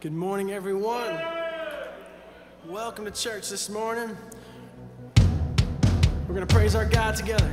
Good morning, everyone. Welcome to church this morning. We're going to praise our God together.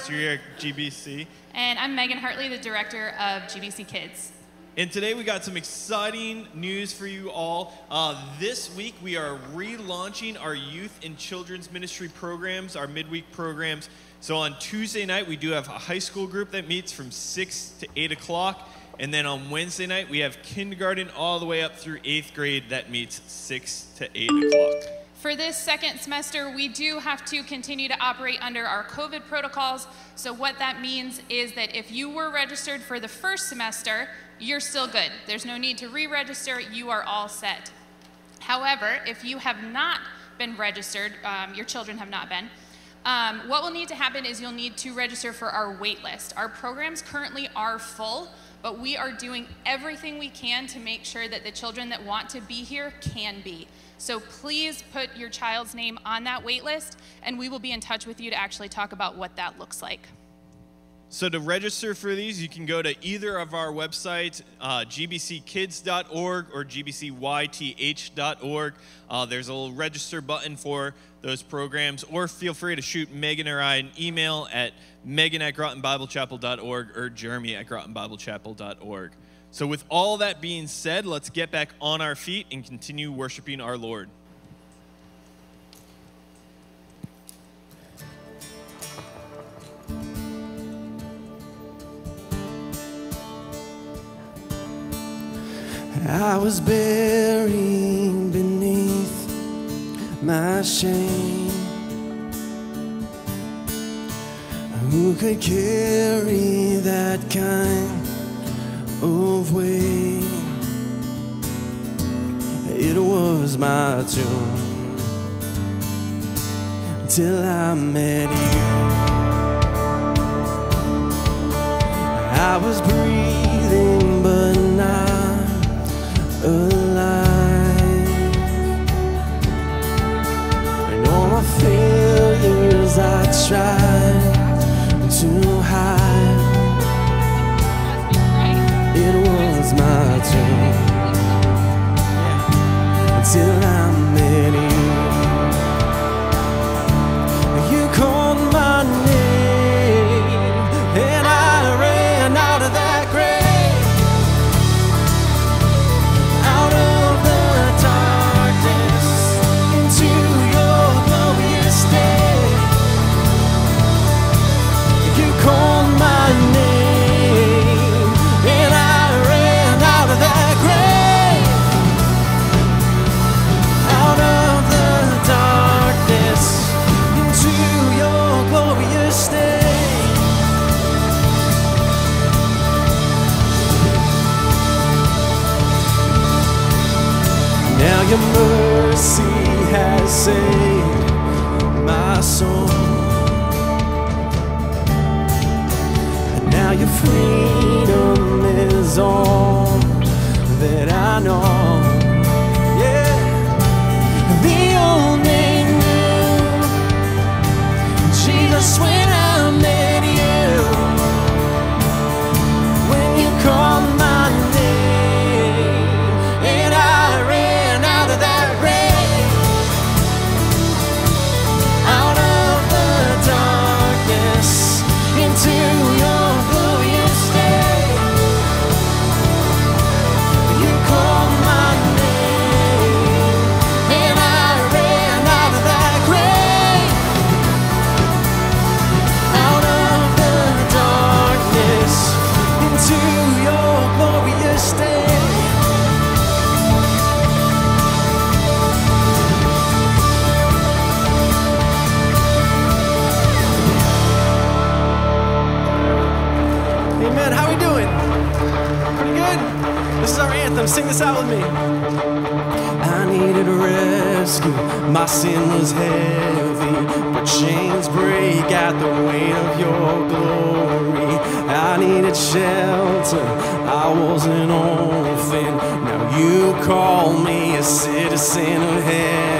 Pastor here at GBC. And I'm Megan Hartley, the director of GBC Kids. And today we got some exciting news for you all. Uh, this week we are relaunching our youth and children's ministry programs, our midweek programs. So on Tuesday night, we do have a high school group that meets from 6 to 8 o'clock. And then on Wednesday night, we have kindergarten all the way up through eighth grade that meets 6 to 8 o'clock. For this second semester, we do have to continue to operate under our COVID protocols. So, what that means is that if you were registered for the first semester, you're still good. There's no need to re register, you are all set. However, if you have not been registered, um, your children have not been, um, what will need to happen is you'll need to register for our wait list. Our programs currently are full, but we are doing everything we can to make sure that the children that want to be here can be. So please put your child's name on that wait list, and we will be in touch with you to actually talk about what that looks like. So to register for these, you can go to either of our websites, uh, gbckids.org or gbcyth.org. Uh, there's a little register button for those programs, or feel free to shoot Megan or I an email at megan at grotonbiblechapel.org or jeremy at grotonbiblechapel.org. So with all that being said, let's get back on our feet and continue worshiping our Lord. I was buried beneath my shame. Who could carry that kind of weight? It was my tune till I met you. I was breathing, shelter. I was an orphan. Now you call me a citizen of heaven.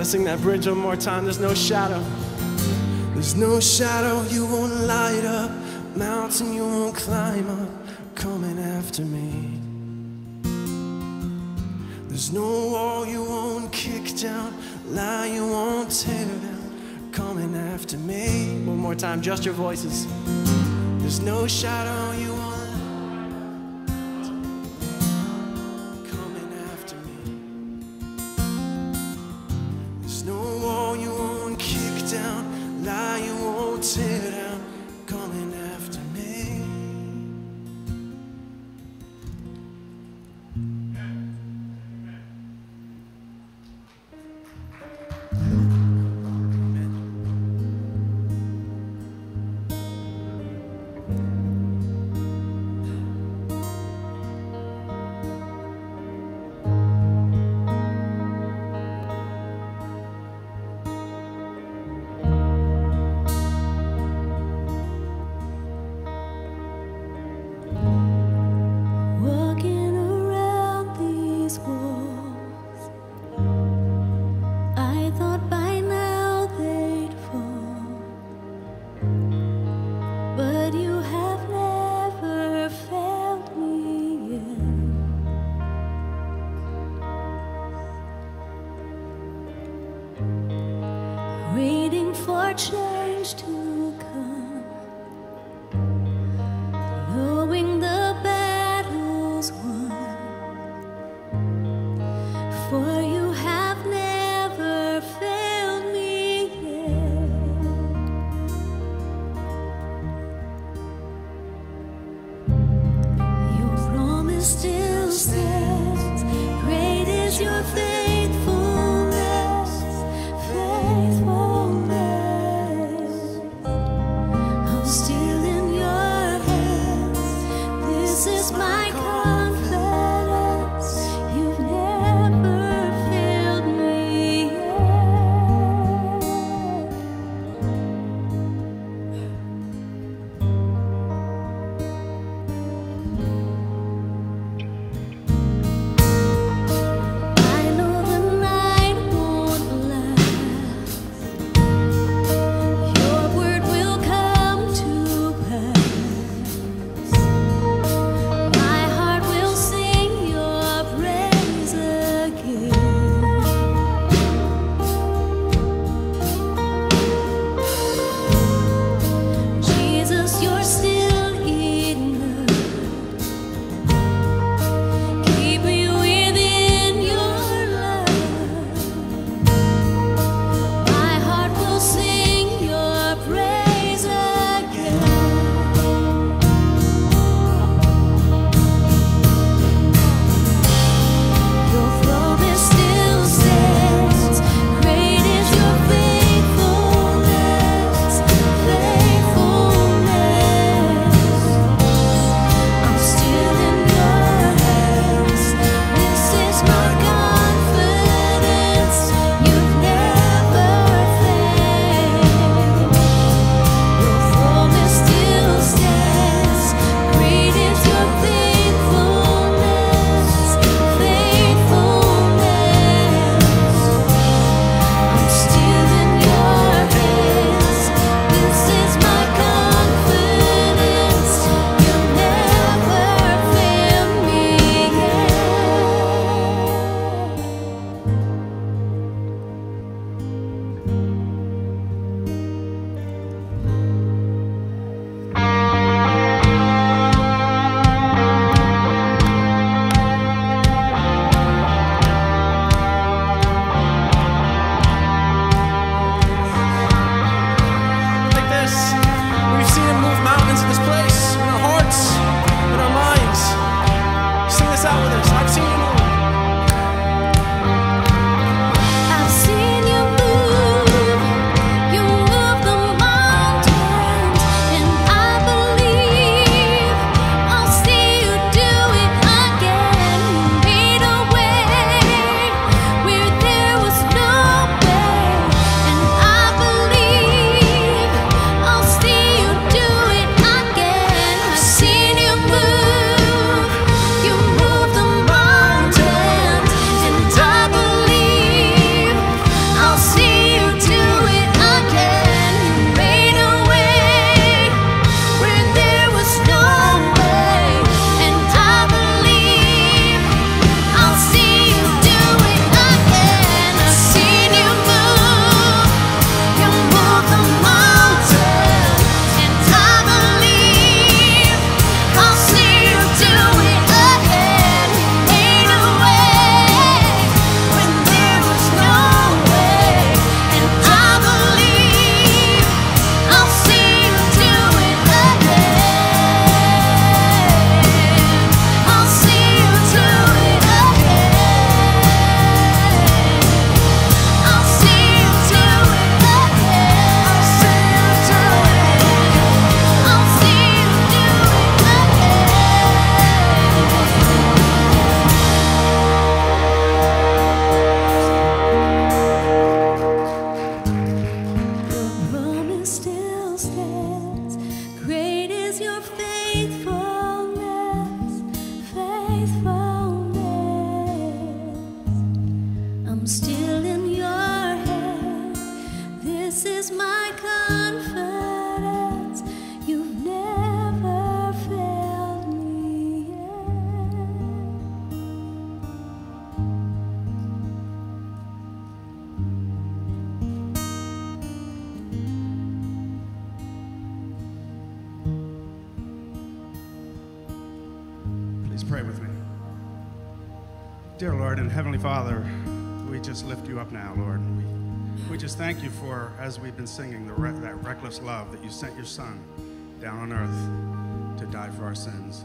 Gotta sing that bridge one more time. There's no shadow. There's no shadow you won't light up, mountain you won't climb up, coming after me. There's no wall you won't kick down, lie you won't tear down, coming after me. One more time, just your voices. There's no shadow for you. As we've been singing, the re- that reckless love that you sent your Son down on earth to die for our sins.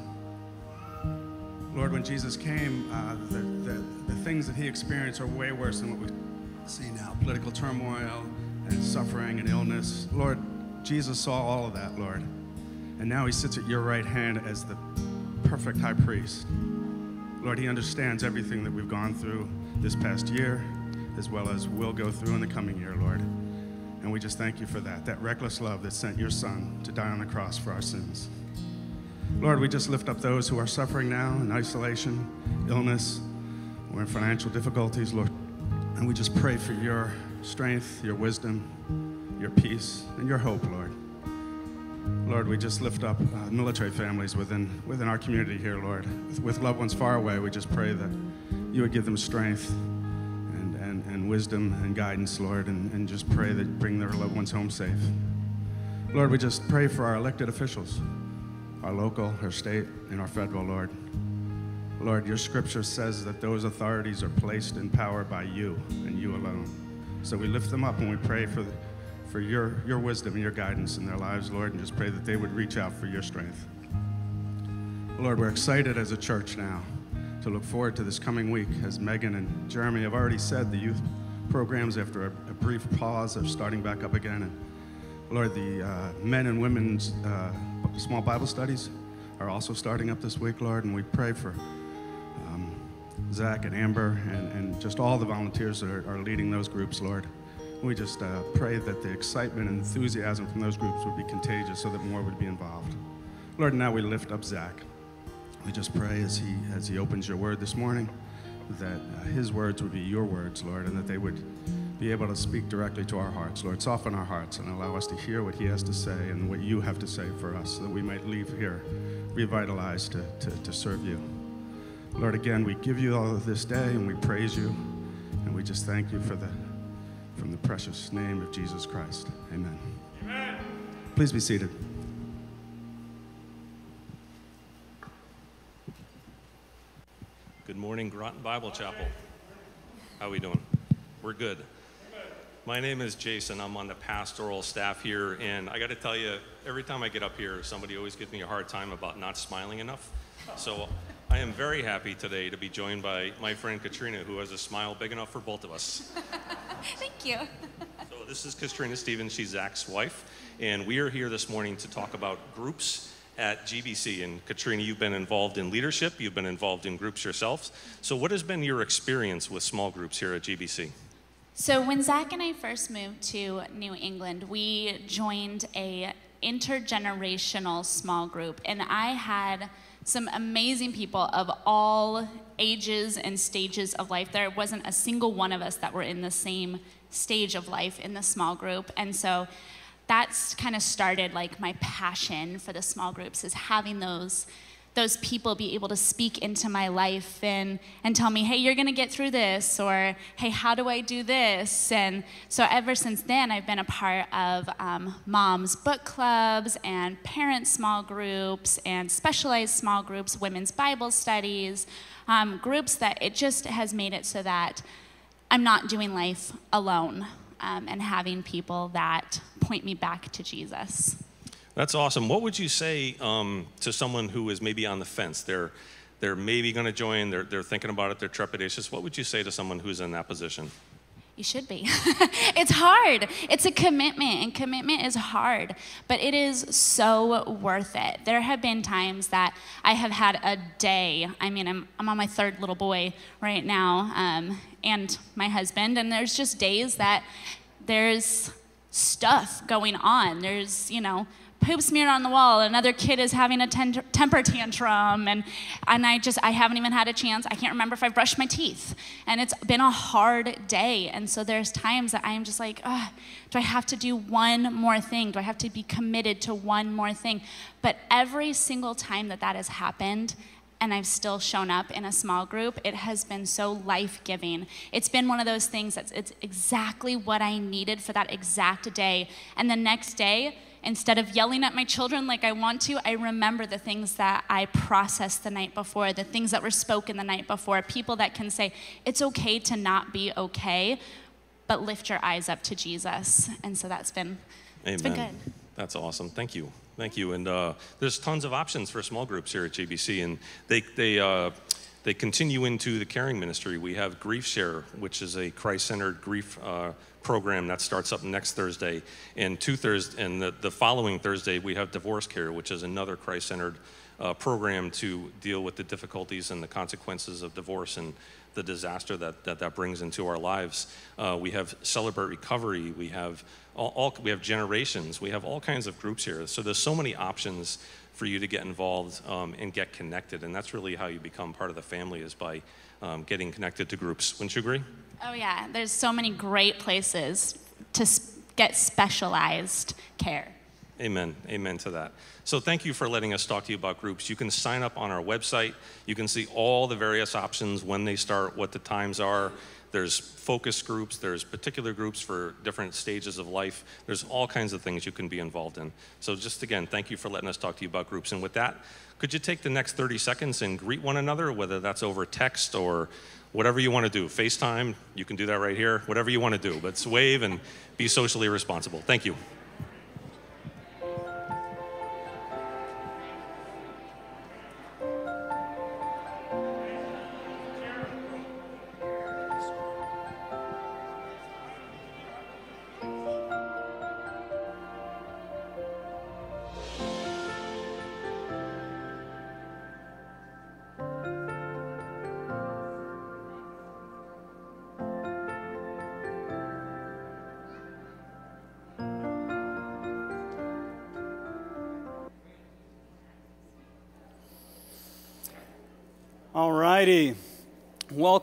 Lord, when Jesus came, uh, the, the, the things that he experienced are way worse than what we see now political turmoil and suffering and illness. Lord, Jesus saw all of that, Lord. And now he sits at your right hand as the perfect high priest. Lord, he understands everything that we've gone through this past year, as well as will go through in the coming year, Lord. And we just thank you for that, that reckless love that sent your son to die on the cross for our sins. Lord, we just lift up those who are suffering now in isolation, illness, or in financial difficulties, Lord. And we just pray for your strength, your wisdom, your peace, and your hope, Lord. Lord, we just lift up uh, military families within, within our community here, Lord. With, with loved ones far away, we just pray that you would give them strength wisdom and guidance, Lord, and, and just pray that bring their loved ones home safe. Lord, we just pray for our elected officials, our local, our state, and our federal, Lord. Lord, your scripture says that those authorities are placed in power by you and you alone. So we lift them up and we pray for, for your, your wisdom and your guidance in their lives, Lord, and just pray that they would reach out for your strength. Lord, we're excited as a church now to look forward to this coming week. As Megan and Jeremy have already said, the youth programs, after a, a brief pause, of starting back up again. And Lord, the uh, men and women's uh, small Bible studies are also starting up this week, Lord, and we pray for um, Zach and Amber and, and just all the volunteers that are, are leading those groups, Lord. We just uh, pray that the excitement and enthusiasm from those groups would be contagious so that more would be involved. Lord, now we lift up Zach. We just pray as he, as he opens your word this morning that uh, his words would be your words, Lord, and that they would be able to speak directly to our hearts. Lord, soften our hearts and allow us to hear what he has to say and what you have to say for us so that we might leave here revitalized to, to, to serve you. Lord, again, we give you all of this day and we praise you and we just thank you for the from the precious name of Jesus Christ. Amen. Amen. Please be seated. Morning, Groton Bible Chapel. How are we doing? We're good. My name is Jason. I'm on the pastoral staff here, and I got to tell you, every time I get up here, somebody always gives me a hard time about not smiling enough. So I am very happy today to be joined by my friend Katrina, who has a smile big enough for both of us. Thank you. So this is Katrina Stevens. She's Zach's wife, and we are here this morning to talk about groups at GBC. And Katrina, you've been involved in leadership. You've been involved in groups yourselves. So what has been your experience with small groups here at GBC? So when Zach and I first moved to New England, we joined a intergenerational small group, and I had some amazing people of all ages and stages of life. There wasn't a single one of us that were in the same stage of life in the small group, and so that's kind of started like my passion for the small groups is having those those people be able to speak into my life and, and tell me, hey, you're going to get through this, or hey, how do I do this? And so ever since then, I've been a part of um, moms' book clubs and parent small groups and specialized small groups, women's Bible studies, um, groups that it just has made it so that I'm not doing life alone um, and having people that point me back to Jesus. That's awesome. What would you say um, to someone who is maybe on the fence? They're, they're maybe going to join, they're, they're thinking about it, they're trepidatious. What would you say to someone who's in that position? You should be. it's hard. It's a commitment, and commitment is hard, but it is so worth it. There have been times that I have had a day. I mean, I'm, I'm on my third little boy right now, um, and my husband, and there's just days that there's stuff going on. There's, you know, poop smeared on the wall. Another kid is having a ten- temper tantrum and, and i just i haven't even had a chance. I can't remember if i've brushed my teeth. And it's been a hard day. And so there's times that i'm just like do i have to do one more thing? Do i have to be committed to one more thing? But every single time that that has happened and I've still shown up in a small group, it has been so life giving. It's been one of those things that's it's exactly what I needed for that exact day. And the next day, instead of yelling at my children like I want to, I remember the things that I processed the night before, the things that were spoken the night before, people that can say, it's okay to not be okay, but lift your eyes up to Jesus. And so that's been, Amen. it's been good. That's awesome. Thank you. Thank you. And uh, there's tons of options for small groups here at GBC, and they they uh, they continue into the caring ministry. We have Grief Share, which is a Christ-centered grief uh, program that starts up next Thursday, and two Thursday, and the, the following Thursday we have Divorce Care, which is another Christ-centered uh, program to deal with the difficulties and the consequences of divorce and the disaster that that, that brings into our lives. Uh, we have Celebrate Recovery. We have all, all, we have generations. We have all kinds of groups here. So there's so many options for you to get involved um, and get connected. And that's really how you become part of the family is by um, getting connected to groups. Wouldn't you agree? Oh, yeah. There's so many great places to get specialized care. Amen. Amen to that. So thank you for letting us talk to you about groups. You can sign up on our website. You can see all the various options, when they start, what the times are. There's focus groups, there's particular groups for different stages of life. There's all kinds of things you can be involved in. So just again, thank you for letting us talk to you about groups. And with that, could you take the next 30 seconds and greet one another, whether that's over text or whatever you want to do. FaceTime, you can do that right here, whatever you want to do. But wave and be socially responsible. Thank you.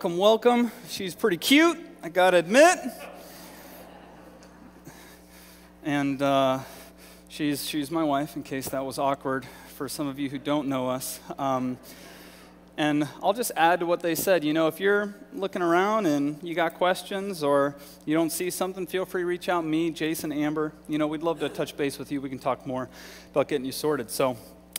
Welcome, welcome. She's pretty cute, I gotta admit. And uh, she's, she's my wife, in case that was awkward for some of you who don't know us. Um, and I'll just add to what they said. You know, if you're looking around and you got questions or you don't see something, feel free to reach out me, Jason, Amber. You know, we'd love to touch base with you. We can talk more about getting you sorted. So,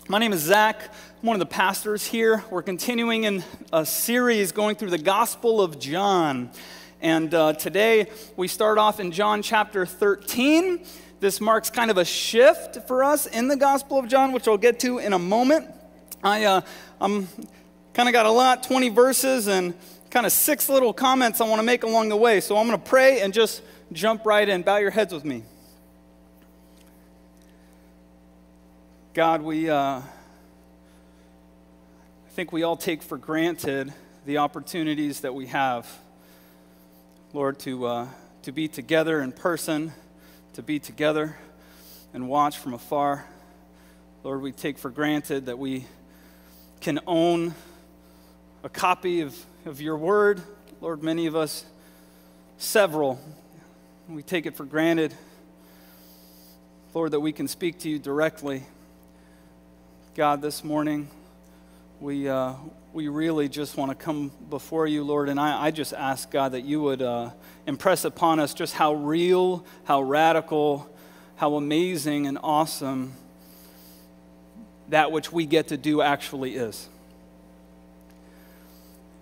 my name is Zach. I'm one of the pastors here. We're continuing in a series going through the Gospel of John. And uh, today we start off in John chapter 13. This marks kind of a shift for us in the Gospel of John, which I'll get to in a moment. I, uh, I'm kind of got a lot, 20 verses, and kind of six little comments I want to make along the way. So I'm going to pray and just jump right in. Bow your heads with me. God, we, uh, I think we all take for granted the opportunities that we have, Lord, to, uh, to be together in person, to be together and watch from afar. Lord, we take for granted that we can own a copy of, of your word. Lord, many of us, several. We take it for granted, Lord, that we can speak to you directly. God, this morning, we, uh, we really just want to come before you, Lord. And I, I just ask, God, that you would uh, impress upon us just how real, how radical, how amazing and awesome that which we get to do actually is.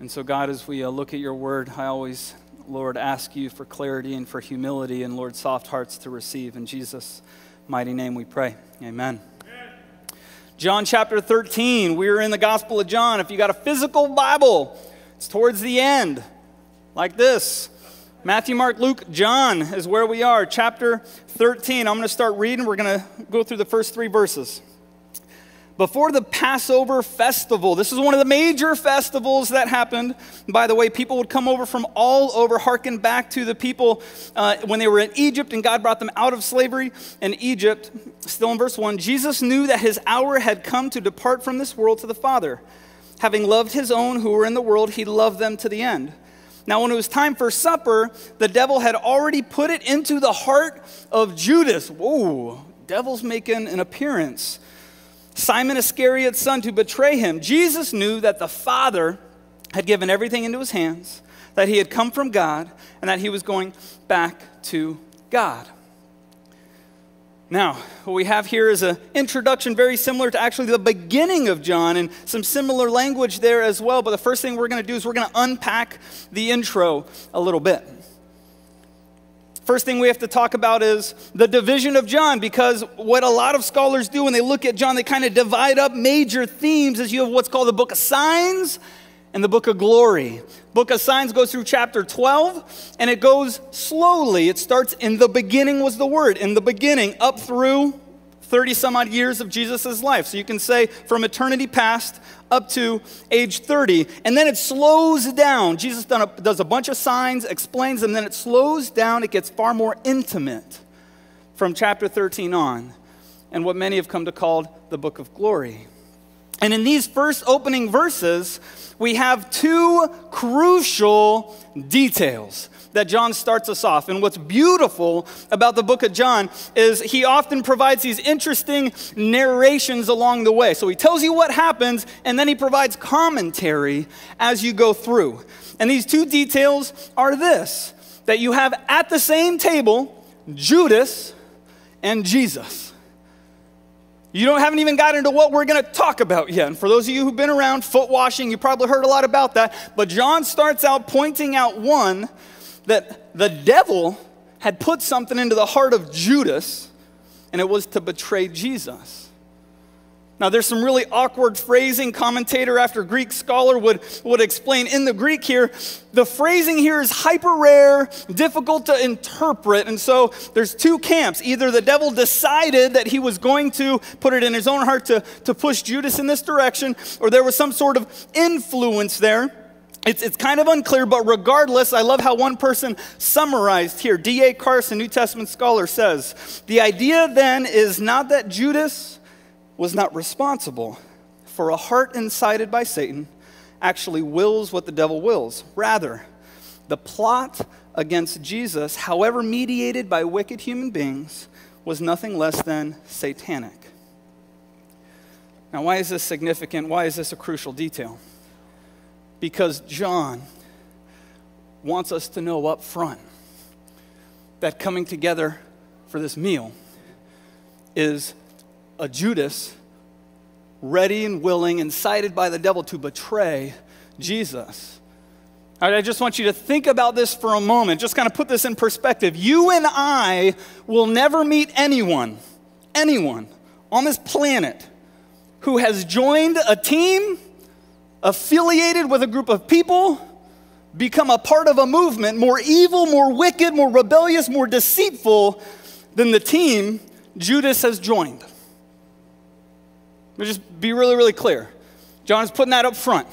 And so, God, as we uh, look at your word, I always, Lord, ask you for clarity and for humility and, Lord, soft hearts to receive. In Jesus' mighty name we pray. Amen. John chapter 13. We're in the Gospel of John. If you got a physical Bible, it's towards the end, like this. Matthew, Mark, Luke, John is where we are. Chapter 13. I'm going to start reading. We're going to go through the first three verses. Before the Passover festival. This is one of the major festivals that happened. By the way, people would come over from all over, harken back to the people uh, when they were in Egypt and God brought them out of slavery in Egypt. Still in verse 1 Jesus knew that his hour had come to depart from this world to the Father. Having loved his own who were in the world, he loved them to the end. Now, when it was time for supper, the devil had already put it into the heart of Judas. Whoa, devil's making an appearance. Simon Iscariot's son to betray him. Jesus knew that the Father had given everything into his hands, that he had come from God, and that he was going back to God. Now, what we have here is an introduction very similar to actually the beginning of John and some similar language there as well. But the first thing we're going to do is we're going to unpack the intro a little bit. First thing we have to talk about is the division of John, because what a lot of scholars do when they look at John, they kind of divide up major themes as you have what's called the book of signs and the book of glory. Book of signs goes through chapter 12 and it goes slowly. It starts in the beginning was the word, in the beginning up through 30 some odd years of Jesus' life. So you can say from eternity past up to age 30. And then it slows down. Jesus a, does a bunch of signs, explains them, then it slows down. It gets far more intimate from chapter 13 on, and what many have come to call the book of glory. And in these first opening verses, we have two crucial details that John starts us off. And what's beautiful about the book of John is he often provides these interesting narrations along the way. So he tells you what happens, and then he provides commentary as you go through. And these two details are this that you have at the same table Judas and Jesus. You don't haven't even got into what we're going to talk about yet. And for those of you who've been around foot washing, you probably heard a lot about that. But John starts out pointing out one that the devil had put something into the heart of Judas, and it was to betray Jesus. Now, there's some really awkward phrasing. Commentator after Greek scholar would, would explain in the Greek here. The phrasing here is hyper rare, difficult to interpret. And so there's two camps. Either the devil decided that he was going to put it in his own heart to, to push Judas in this direction, or there was some sort of influence there. It's, it's kind of unclear, but regardless, I love how one person summarized here. D.A. Carson, New Testament scholar, says The idea then is not that Judas was not responsible, for a heart incited by Satan actually wills what the devil wills. Rather, the plot against Jesus, however mediated by wicked human beings, was nothing less than satanic. Now, why is this significant? Why is this a crucial detail? Because John wants us to know up front that coming together for this meal is a Judas ready and willing, incited by the devil to betray Jesus. I just want you to think about this for a moment, just kind of put this in perspective. You and I will never meet anyone, anyone on this planet who has joined a team affiliated with a group of people, become a part of a movement more evil, more wicked, more rebellious, more deceitful than the team Judas has joined. Let me just be really, really clear. John is putting that up front.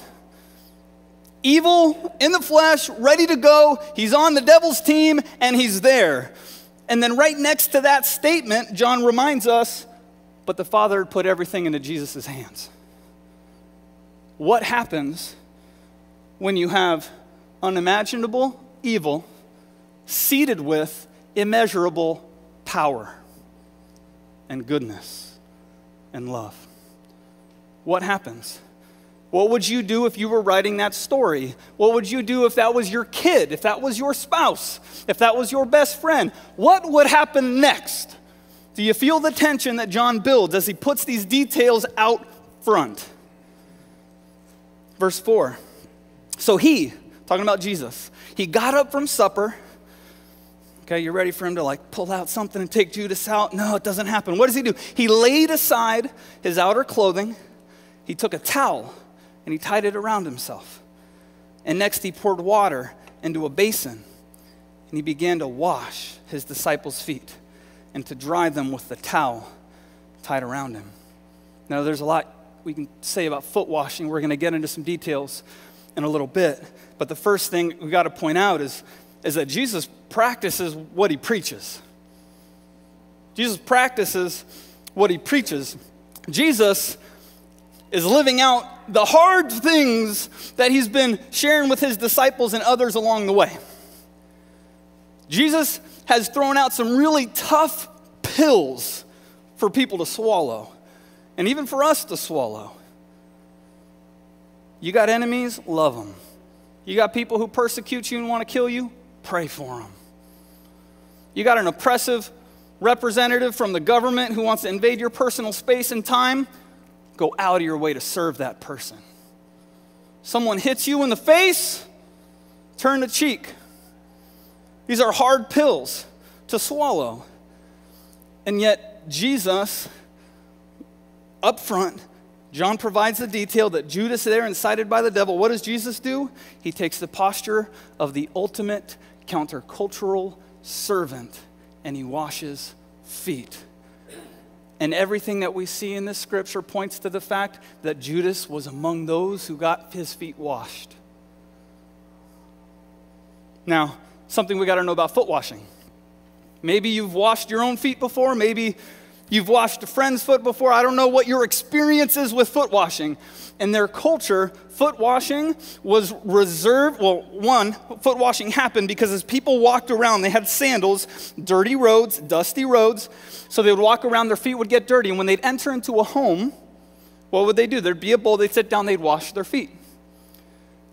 Evil in the flesh, ready to go. He's on the devil's team and he's there. And then, right next to that statement, John reminds us, but the Father put everything into Jesus' hands what happens when you have unimaginable evil seated with immeasurable power and goodness and love. What happens? What would you do if you were writing that story? What would you do if that was your kid, if that was your spouse, if that was your best friend? What would happen next? Do you feel the tension that John builds as he puts these details out front? Verse 4. So he, talking about Jesus, he got up from supper. Okay, you're ready for him to like pull out something and take Judas out? No, it doesn't happen. What does he do? He laid aside his outer clothing, he took a towel, and he tied it around himself. And next, he poured water into a basin, and he began to wash his disciples' feet and to dry them with the towel tied around him. Now, there's a lot we can say about foot washing. We're going to get into some details in a little bit. But the first thing we got to point out is, is that Jesus practices what he preaches. Jesus practices what he preaches. Jesus is living out the hard things that he's been sharing with his disciples and others along the way. Jesus has thrown out some really tough pills for people to swallow, and even for us to swallow. You got enemies? Love them. You got people who persecute you and want to kill you? Pray for them. You got an oppressive representative from the government who wants to invade your personal space and time? Go out of your way to serve that person. Someone hits you in the face? Turn the cheek. These are hard pills to swallow. And yet, Jesus, up front, John provides the detail that Judas there incited by the devil. What does Jesus do? He takes the posture of the ultimate countercultural servant and he washes feet. And everything that we see in this scripture points to the fact that Judas was among those who got his feet washed. Now, something we got to know about foot washing. Maybe you've washed your own feet before, maybe you've washed a friend's foot before. I don't know what your experience is with foot washing. In their culture, foot washing was reserved. Well, one, foot washing happened because as people walked around, they had sandals, dirty roads, dusty roads. So they would walk around, their feet would get dirty. And when they'd enter into a home, what would they do? There'd be a bowl, they'd sit down, they'd wash their feet.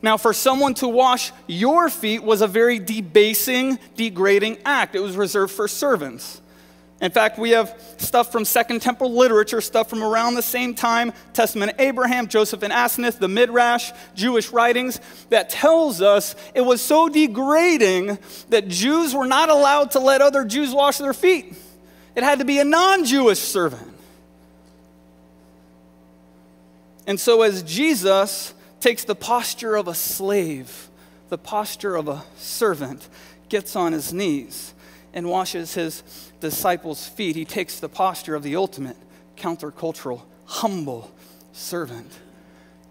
Now, for someone to wash your feet was a very debasing, degrading act. It was reserved for servants. In fact, we have stuff from Second Temple literature, stuff from around the same time, Testament Abraham, Joseph and Asenath, the Midrash, Jewish writings, that tells us it was so degrading that Jews were not allowed to let other Jews wash their feet. It had to be a non Jewish servant. And so, as Jesus takes the posture of a slave, the posture of a servant, gets on his knees and washes his disciples' feet, he takes the posture of the ultimate countercultural, humble servant.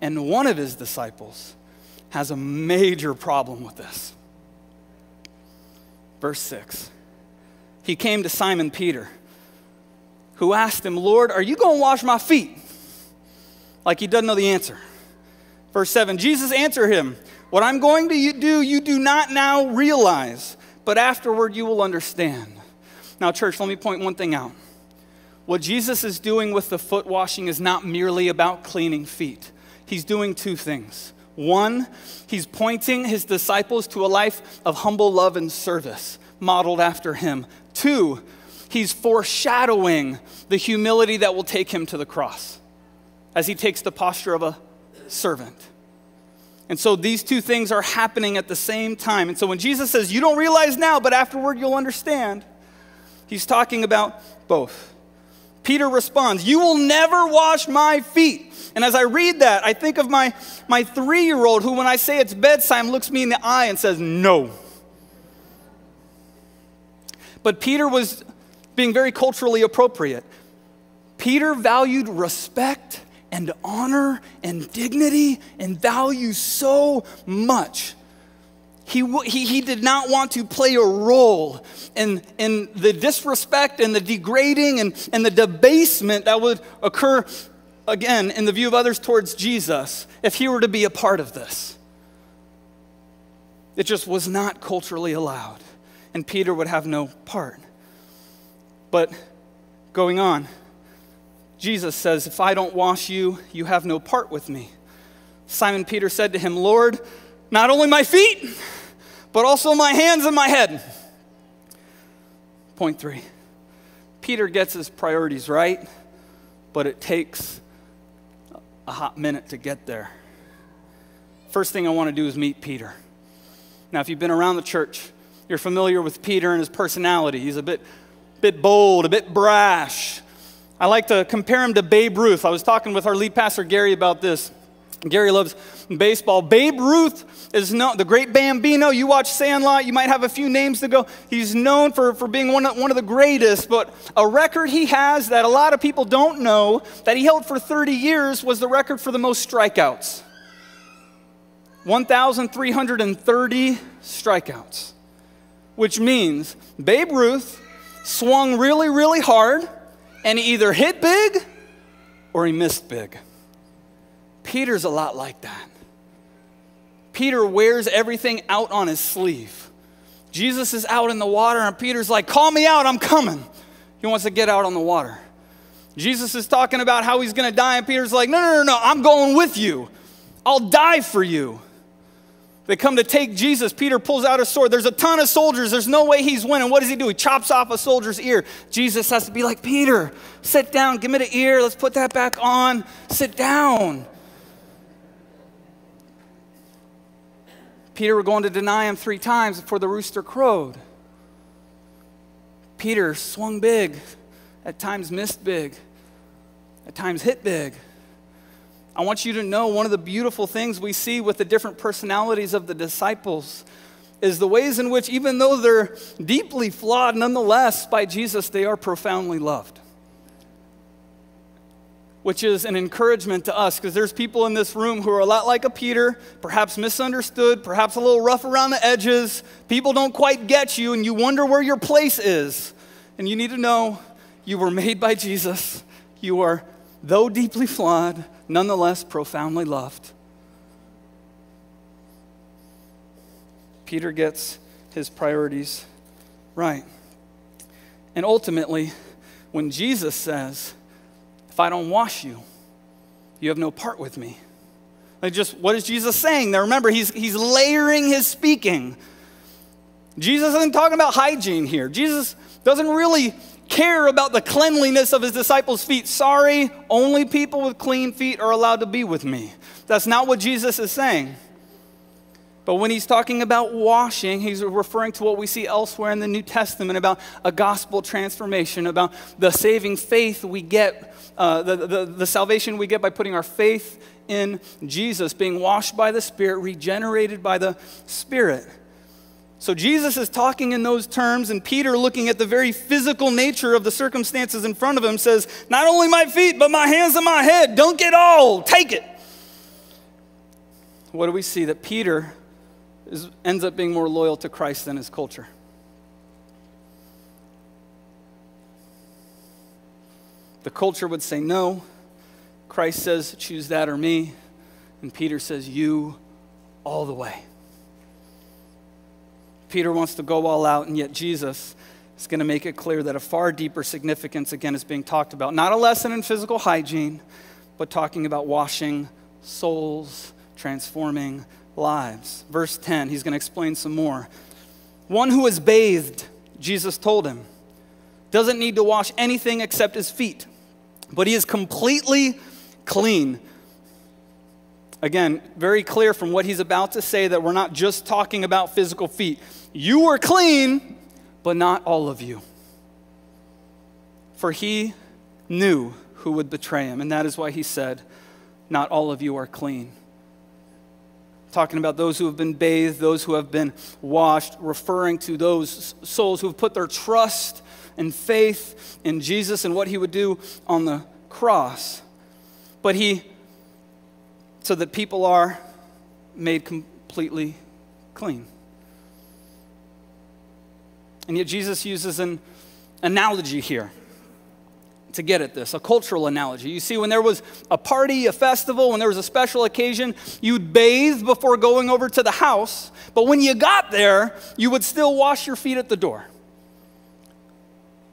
And one of his disciples has a major problem with this. Verse 6 He came to Simon Peter, who asked him, Lord, are you going to wash my feet? Like he doesn't know the answer. Verse 7 Jesus answered him, What I'm going to do, you do not now realize, but afterward you will understand. Now, church, let me point one thing out. What Jesus is doing with the foot washing is not merely about cleaning feet, he's doing two things. One, he's pointing his disciples to a life of humble love and service, modeled after him. Two, he's foreshadowing the humility that will take him to the cross as he takes the posture of a servant. And so these two things are happening at the same time. And so when Jesus says, You don't realize now, but afterward you'll understand, He's talking about both. Peter responds, You will never wash my feet. And as I read that, I think of my, my three year old who, when I say it's bedtime, looks me in the eye and says, No. But Peter was being very culturally appropriate. Peter valued respect and honor and dignity and value so much he, he, he did not want to play a role in, in the disrespect and the degrading and, and the debasement that would occur, again, in the view of others towards Jesus if he were to be a part of this. It just was not culturally allowed, and Peter would have no part. But going on, Jesus says, If I don't wash you, you have no part with me. Simon Peter said to him, Lord, not only my feet, but also my hands and my head. Point three Peter gets his priorities right, but it takes a hot minute to get there. First thing I want to do is meet Peter. Now, if you've been around the church, you're familiar with Peter and his personality. He's a bit, bit bold, a bit brash. I like to compare him to Babe Ruth. I was talking with our lead pastor, Gary, about this. Gary loves baseball. Babe Ruth is known, the great Bambino. You watch Sandlot, you might have a few names to go. He's known for, for being one of, one of the greatest, but a record he has that a lot of people don't know that he held for 30 years was the record for the most strikeouts 1,330 strikeouts, which means Babe Ruth swung really, really hard and he either hit big or he missed big. Peter's a lot like that. Peter wears everything out on his sleeve. Jesus is out in the water, and Peter's like, Call me out, I'm coming. He wants to get out on the water. Jesus is talking about how he's going to die, and Peter's like, No, no, no, no, I'm going with you. I'll die for you. They come to take Jesus. Peter pulls out a sword. There's a ton of soldiers. There's no way he's winning. What does he do? He chops off a soldier's ear. Jesus has to be like, Peter, sit down. Give me the ear. Let's put that back on. Sit down. Peter were going to deny him three times before the rooster crowed. Peter swung big, at times missed big, at times hit big. I want you to know one of the beautiful things we see with the different personalities of the disciples is the ways in which, even though they're deeply flawed, nonetheless, by Jesus, they are profoundly loved. Which is an encouragement to us because there's people in this room who are a lot like a Peter, perhaps misunderstood, perhaps a little rough around the edges. People don't quite get you, and you wonder where your place is. And you need to know you were made by Jesus. You are, though deeply flawed, nonetheless profoundly loved. Peter gets his priorities right. And ultimately, when Jesus says, If I don't wash you, you have no part with me. Like just what is Jesus saying there? Remember, he's, he's layering his speaking. Jesus isn't talking about hygiene here. Jesus doesn't really care about the cleanliness of his disciples' feet. Sorry, only people with clean feet are allowed to be with me. That's not what Jesus is saying. But when he's talking about washing, he's referring to what we see elsewhere in the New Testament about a gospel transformation, about the saving faith we get, uh, the, the, the salvation we get by putting our faith in Jesus, being washed by the Spirit, regenerated by the Spirit. So Jesus is talking in those terms, and Peter, looking at the very physical nature of the circumstances in front of him, says, Not only my feet, but my hands and my head. Don't get old. Take it. What do we see? That Peter is, ends up being more loyal to Christ than his culture. The culture would say no. Christ says, choose that or me. And Peter says, you all the way. Peter wants to go all out, and yet Jesus is going to make it clear that a far deeper significance, again, is being talked about. Not a lesson in physical hygiene, but talking about washing souls, transforming lives. Verse 10, he's going to explain some more. One who is bathed, Jesus told him, doesn't need to wash anything except his feet, but he is completely clean. Again, very clear from what he's about to say that we're not just talking about physical feet. You were clean, but not all of you. For he knew who would betray him, and that is why he said, Not all of you are clean. Talking about those who have been bathed, those who have been washed, referring to those souls who have put their trust and faith in Jesus and what he would do on the cross. But he, so that people are made completely clean. And yet Jesus uses an analogy here to get at this, a cultural analogy. You see, when there was a party, a festival, when there was a special occasion, you'd bathe before going over to the house, but when you got there, you would still wash your feet at the door.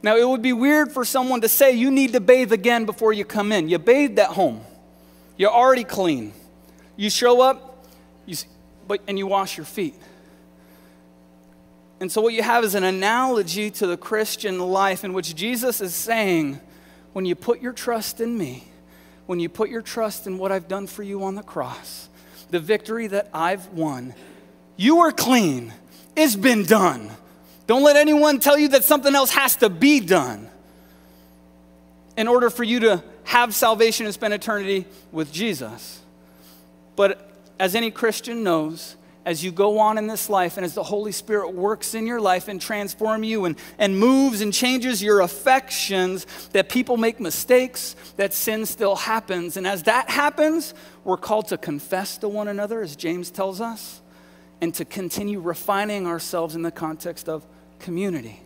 Now, it would be weird for someone to say you need to bathe again before you come in. You bathed at home, you're already clean. You show up, you, but, and you wash your feet. And so, what you have is an analogy to the Christian life in which Jesus is saying, when you put your trust in me, when you put your trust in what I've done for you on the cross, the victory that I've won, you are clean. It's been done. Don't let anyone tell you that something else has to be done in order for you to have salvation and spend eternity with Jesus. But as any Christian knows, as you go on in this life and as the Holy Spirit works in your life and transform you and, and moves and changes your affections, that people make mistakes, that sin still happens. And as that happens, we're called to confess to one another, as James tells us, and to continue refining ourselves in the context of community.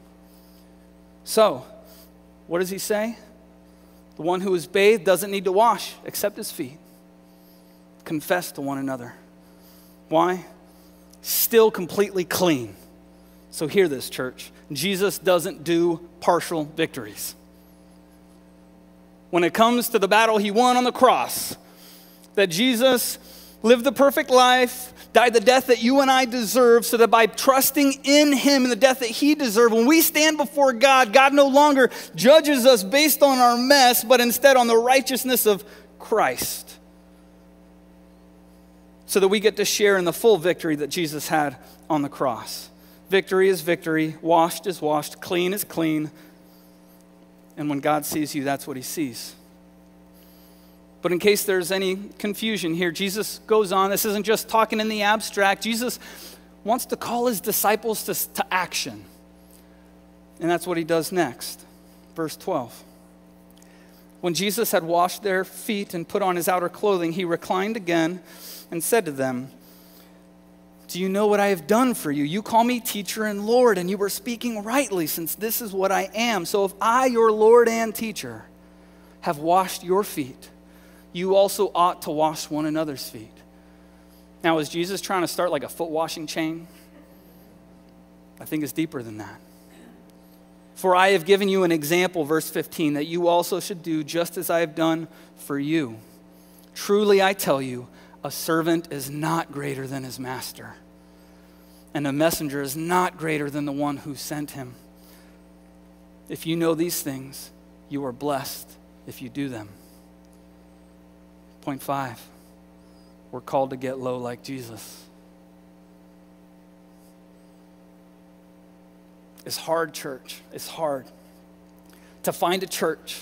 So, what does he say? The one who is bathed doesn't need to wash except his feet. Confess to one another. Why? Still completely clean. So, hear this, church. Jesus doesn't do partial victories. When it comes to the battle he won on the cross, that Jesus lived the perfect life, died the death that you and I deserve, so that by trusting in Him and the death that He deserved, when we stand before God, God no longer judges us based on our mess, but instead on the righteousness of Christ. So that we get to share in the full victory that Jesus had on the cross. Victory is victory, washed is washed, clean is clean. And when God sees you, that's what He sees. But in case there's any confusion here, Jesus goes on. This isn't just talking in the abstract. Jesus wants to call his disciples to, to action. And that's what he does next. Verse 12. When Jesus had washed their feet and put on his outer clothing, he reclined again and said to them, Do you know what I have done for you? You call me teacher and Lord, and you were speaking rightly, since this is what I am. So if I, your Lord and teacher, have washed your feet, you also ought to wash one another's feet. Now, is Jesus trying to start like a foot washing chain? I think it's deeper than that. For I have given you an example, verse 15, that you also should do just as I have done for you. Truly, I tell you, a servant is not greater than his master, and a messenger is not greater than the one who sent him. If you know these things, you are blessed if you do them. Point five, we're called to get low like Jesus. It's hard, church. It's hard to find a church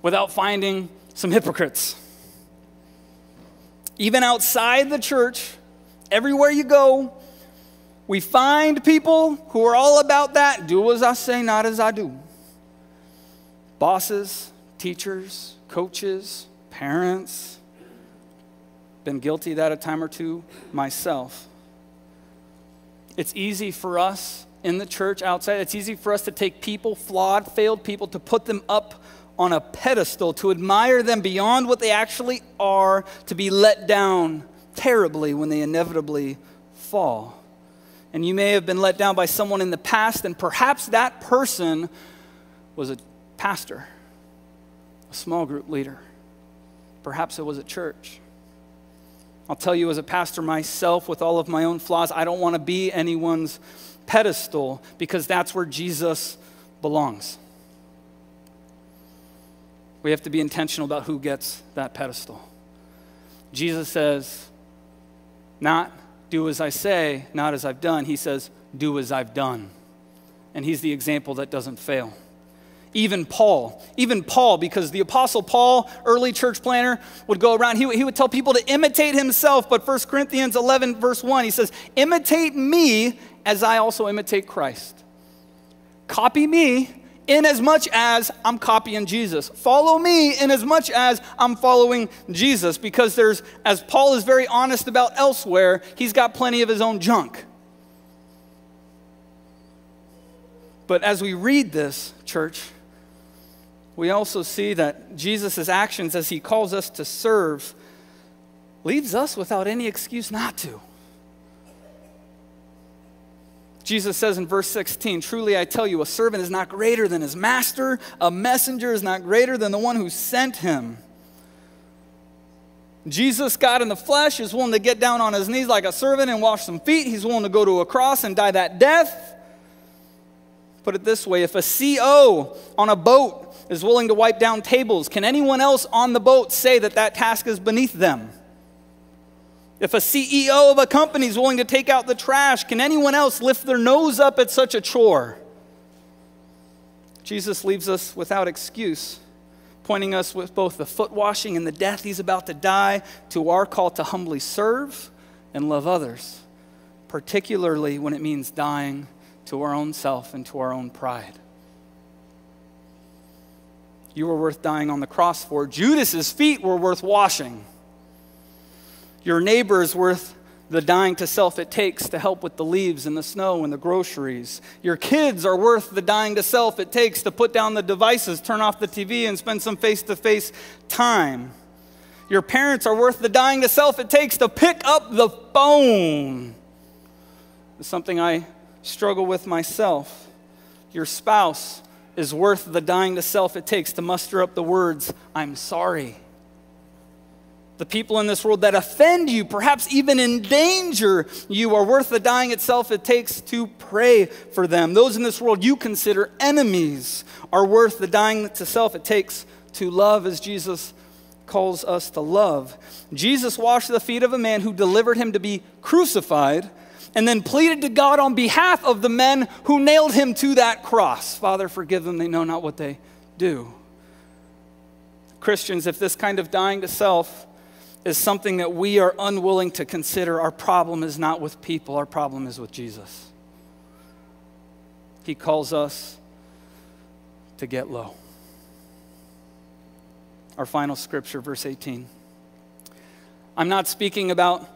without finding some hypocrites. Even outside the church, everywhere you go, we find people who are all about that do as I say, not as I do. Bosses, teachers, coaches, parents, been guilty that a time or two myself. It's easy for us in the church outside, it's easy for us to take people, flawed, failed people, to put them up on a pedestal, to admire them beyond what they actually are, to be let down terribly when they inevitably fall. And you may have been let down by someone in the past, and perhaps that person was a pastor, a small group leader. Perhaps it was a church. I'll tell you, as a pastor myself, with all of my own flaws, I don't want to be anyone's pedestal because that's where Jesus belongs. We have to be intentional about who gets that pedestal. Jesus says, not do as I say, not as I've done. He says, do as I've done. And he's the example that doesn't fail even Paul. Even Paul, because the Apostle Paul, early church planner, would go around, he, he would tell people to imitate himself. But 1 Corinthians 11, verse 1, he says, Imitate me as I also imitate Christ. Copy me in as much as I'm copying Jesus. Follow me in as much as I'm following Jesus, because there's, as Paul is very honest about elsewhere, he's got plenty of his own junk. But as we read this, church, we also see that Jesus' actions as he calls us to serve leaves us without any excuse not to. Jesus says in verse 16, Truly I tell you, a servant is not greater than his master, a messenger is not greater than the one who sent him. Jesus, God in the flesh, is willing to get down on his knees like a servant and wash some feet. He's willing to go to a cross and die that death. Put it this way if a CO on a boat is willing to wipe down tables, can anyone else on the boat say that that task is beneath them? If a CEO of a company is willing to take out the trash, can anyone else lift their nose up at such a chore? Jesus leaves us without excuse pointing us with both the foot washing and the death he's about to die to our call to humbly serve and love others, particularly when it means dying to our own self and to our own pride. You were worth dying on the cross for. Judas's feet were worth washing. Your neighbor is worth the dying to self it takes to help with the leaves and the snow and the groceries. Your kids are worth the dying to self it takes to put down the devices, turn off the TV, and spend some face to face time. Your parents are worth the dying to self it takes to pick up the phone. It's something I struggle with myself. Your spouse is worth the dying to self it takes to muster up the words, I'm sorry the people in this world that offend you, perhaps even endanger you, are worth the dying itself it takes to pray for them. Those in this world you consider enemies are worth the dying to self it takes to love as Jesus calls us to love. Jesus washed the feet of a man who delivered him to be crucified and then pleaded to God on behalf of the men who nailed him to that cross. Father, forgive them, they know not what they do. Christians, if this kind of dying to self is something that we are unwilling to consider. Our problem is not with people, our problem is with Jesus. He calls us to get low. Our final scripture, verse 18. I'm not speaking about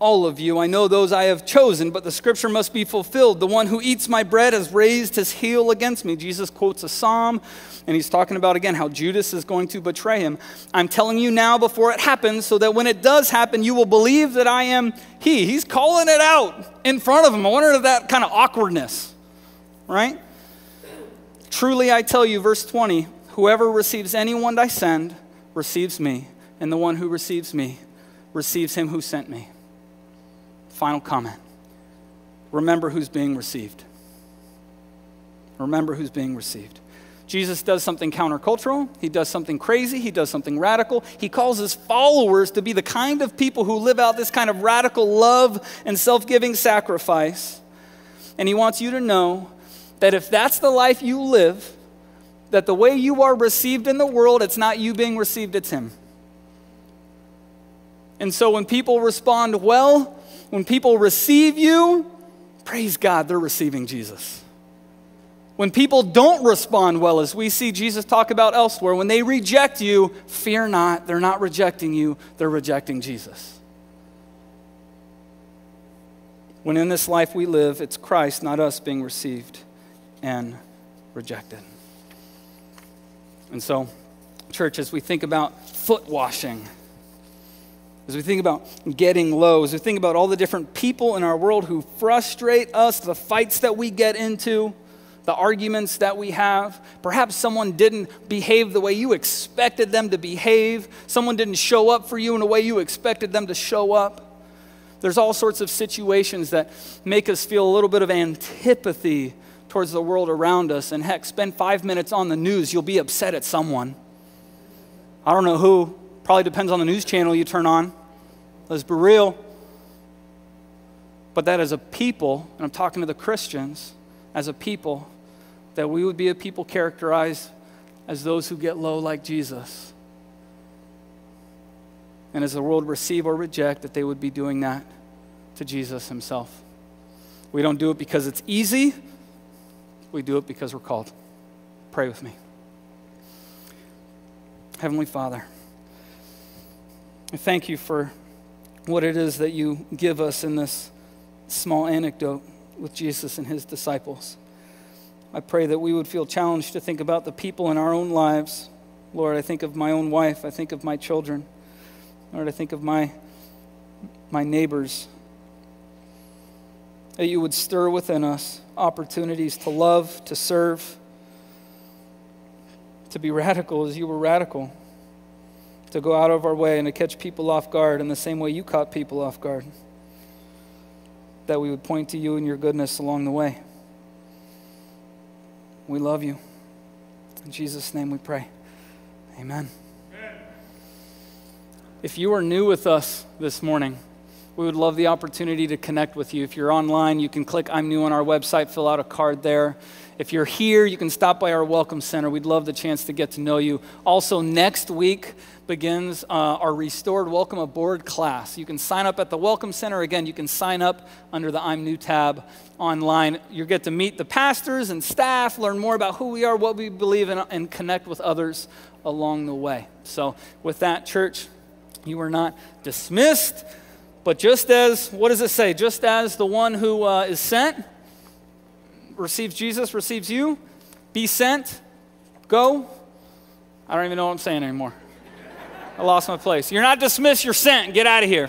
all of you. I know those I have chosen, but the scripture must be fulfilled. The one who eats my bread has raised his heel against me. Jesus quotes a psalm, and he's talking about again how Judas is going to betray him. I'm telling you now before it happens, so that when it does happen, you will believe that I am he. He's calling it out in front of him. I wonder if that kind of awkwardness, right? Truly, I tell you, verse 20 whoever receives anyone I send receives me, and the one who receives me receives him who sent me. Final comment. Remember who's being received. Remember who's being received. Jesus does something countercultural. He does something crazy. He does something radical. He calls his followers to be the kind of people who live out this kind of radical love and self giving sacrifice. And he wants you to know that if that's the life you live, that the way you are received in the world, it's not you being received, it's him. And so when people respond well, when people receive you, praise God, they're receiving Jesus. When people don't respond well, as we see Jesus talk about elsewhere, when they reject you, fear not, they're not rejecting you, they're rejecting Jesus. When in this life we live, it's Christ, not us, being received and rejected. And so, church, as we think about foot washing, as we think about getting low, as we think about all the different people in our world who frustrate us, the fights that we get into, the arguments that we have. Perhaps someone didn't behave the way you expected them to behave, someone didn't show up for you in a way you expected them to show up. There's all sorts of situations that make us feel a little bit of antipathy towards the world around us. And heck, spend five minutes on the news, you'll be upset at someone. I don't know who, probably depends on the news channel you turn on. Let's be real. But that as a people, and I'm talking to the Christians, as a people, that we would be a people characterized as those who get low like Jesus. And as the world receive or reject, that they would be doing that to Jesus himself. We don't do it because it's easy, we do it because we're called. Pray with me. Heavenly Father, I thank you for what it is that you give us in this small anecdote with Jesus and his disciples. I pray that we would feel challenged to think about the people in our own lives. Lord, I think of my own wife, I think of my children. Lord, I think of my, my neighbors. That you would stir within us opportunities to love, to serve, to be radical as you were radical to go out of our way and to catch people off guard in the same way you caught people off guard. That we would point to you and your goodness along the way. We love you. In Jesus' name we pray. Amen. If you are new with us this morning, we would love the opportunity to connect with you. If you're online, you can click I'm new on our website, fill out a card there if you're here, you can stop by our Welcome Center. We'd love the chance to get to know you. Also, next week begins uh, our Restored Welcome Aboard class. You can sign up at the Welcome Center. Again, you can sign up under the I'm New tab online. You get to meet the pastors and staff, learn more about who we are, what we believe in, and connect with others along the way. So, with that, church, you are not dismissed. But just as, what does it say? Just as the one who uh, is sent receives Jesus, receives you, be sent, go. I don't even know what I'm saying anymore. I lost my place. You're not dismissed, you're sent. Get out of here.